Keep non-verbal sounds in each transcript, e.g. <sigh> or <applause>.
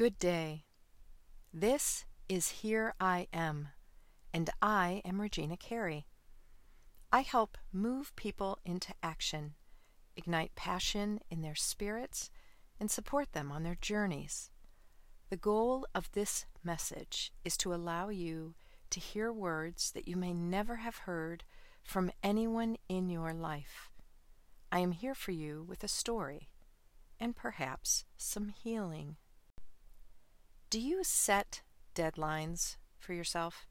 Good day. This is Here I Am, and I am Regina Carey. I help move people into action, ignite passion in their spirits, and support them on their journeys. The goal of this message is to allow you to hear words that you may never have heard from anyone in your life. I am here for you with a story and perhaps some healing. Do you set deadlines for yourself?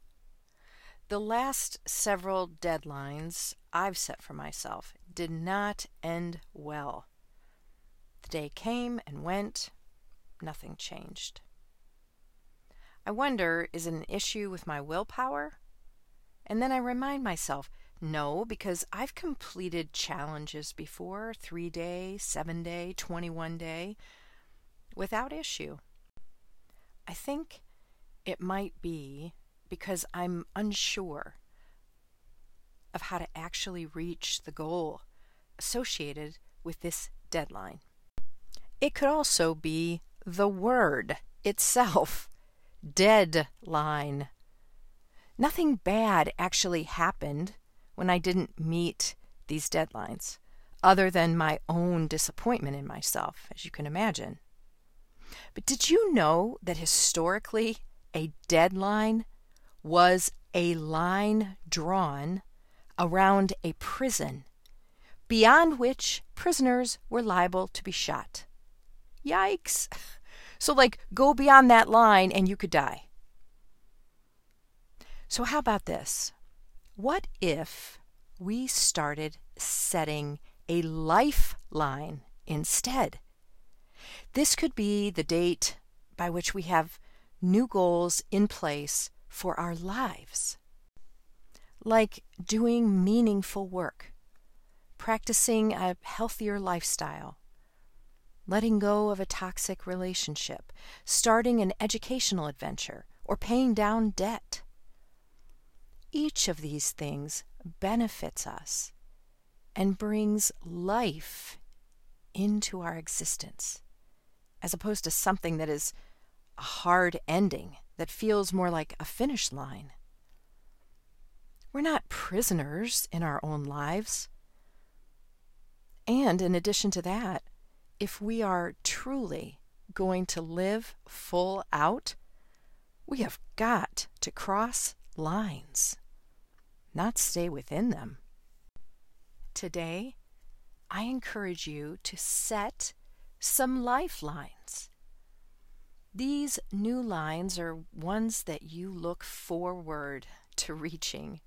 The last several deadlines I've set for myself did not end well. The day came and went, nothing changed. I wonder, is it an issue with my willpower? And then I remind myself, no, because I've completed challenges before three day, seven day, 21 day without issue. I think it might be because I'm unsure of how to actually reach the goal associated with this deadline. It could also be the word itself deadline. Nothing bad actually happened when I didn't meet these deadlines, other than my own disappointment in myself, as you can imagine. But did you know that historically a deadline was a line drawn around a prison beyond which prisoners were liable to be shot? Yikes! <laughs> So, like, go beyond that line and you could die. So, how about this? What if we started setting a lifeline instead? This could be the date by which we have new goals in place for our lives, like doing meaningful work, practicing a healthier lifestyle, letting go of a toxic relationship, starting an educational adventure, or paying down debt. Each of these things benefits us and brings life into our existence as opposed to something that is a hard ending that feels more like a finish line. We're not prisoners in our own lives. And in addition to that, if we are truly going to live full out, we have got to cross lines, not stay within them. Today, I encourage you to set some lifelines. These new lines are ones that you look forward to reaching,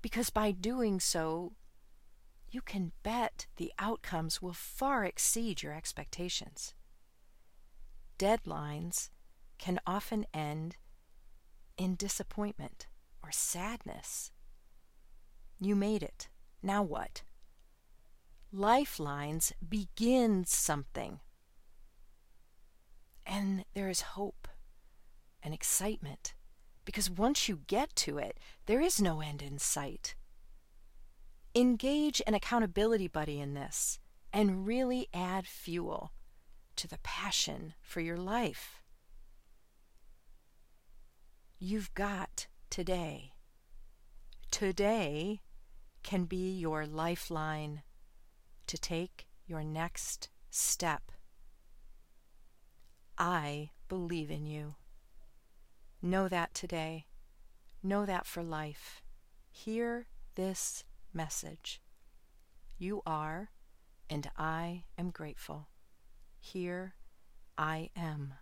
because by doing so, you can bet the outcomes will far exceed your expectations. Deadlines can often end in disappointment or sadness. You made it. Now what? Lifelines begins something. And there is hope and excitement because once you get to it, there is no end in sight. Engage an accountability buddy in this and really add fuel to the passion for your life. You've got today. Today can be your lifeline to take your next step. I believe in you. Know that today. Know that for life. Hear this message. You are, and I am grateful. Here I am.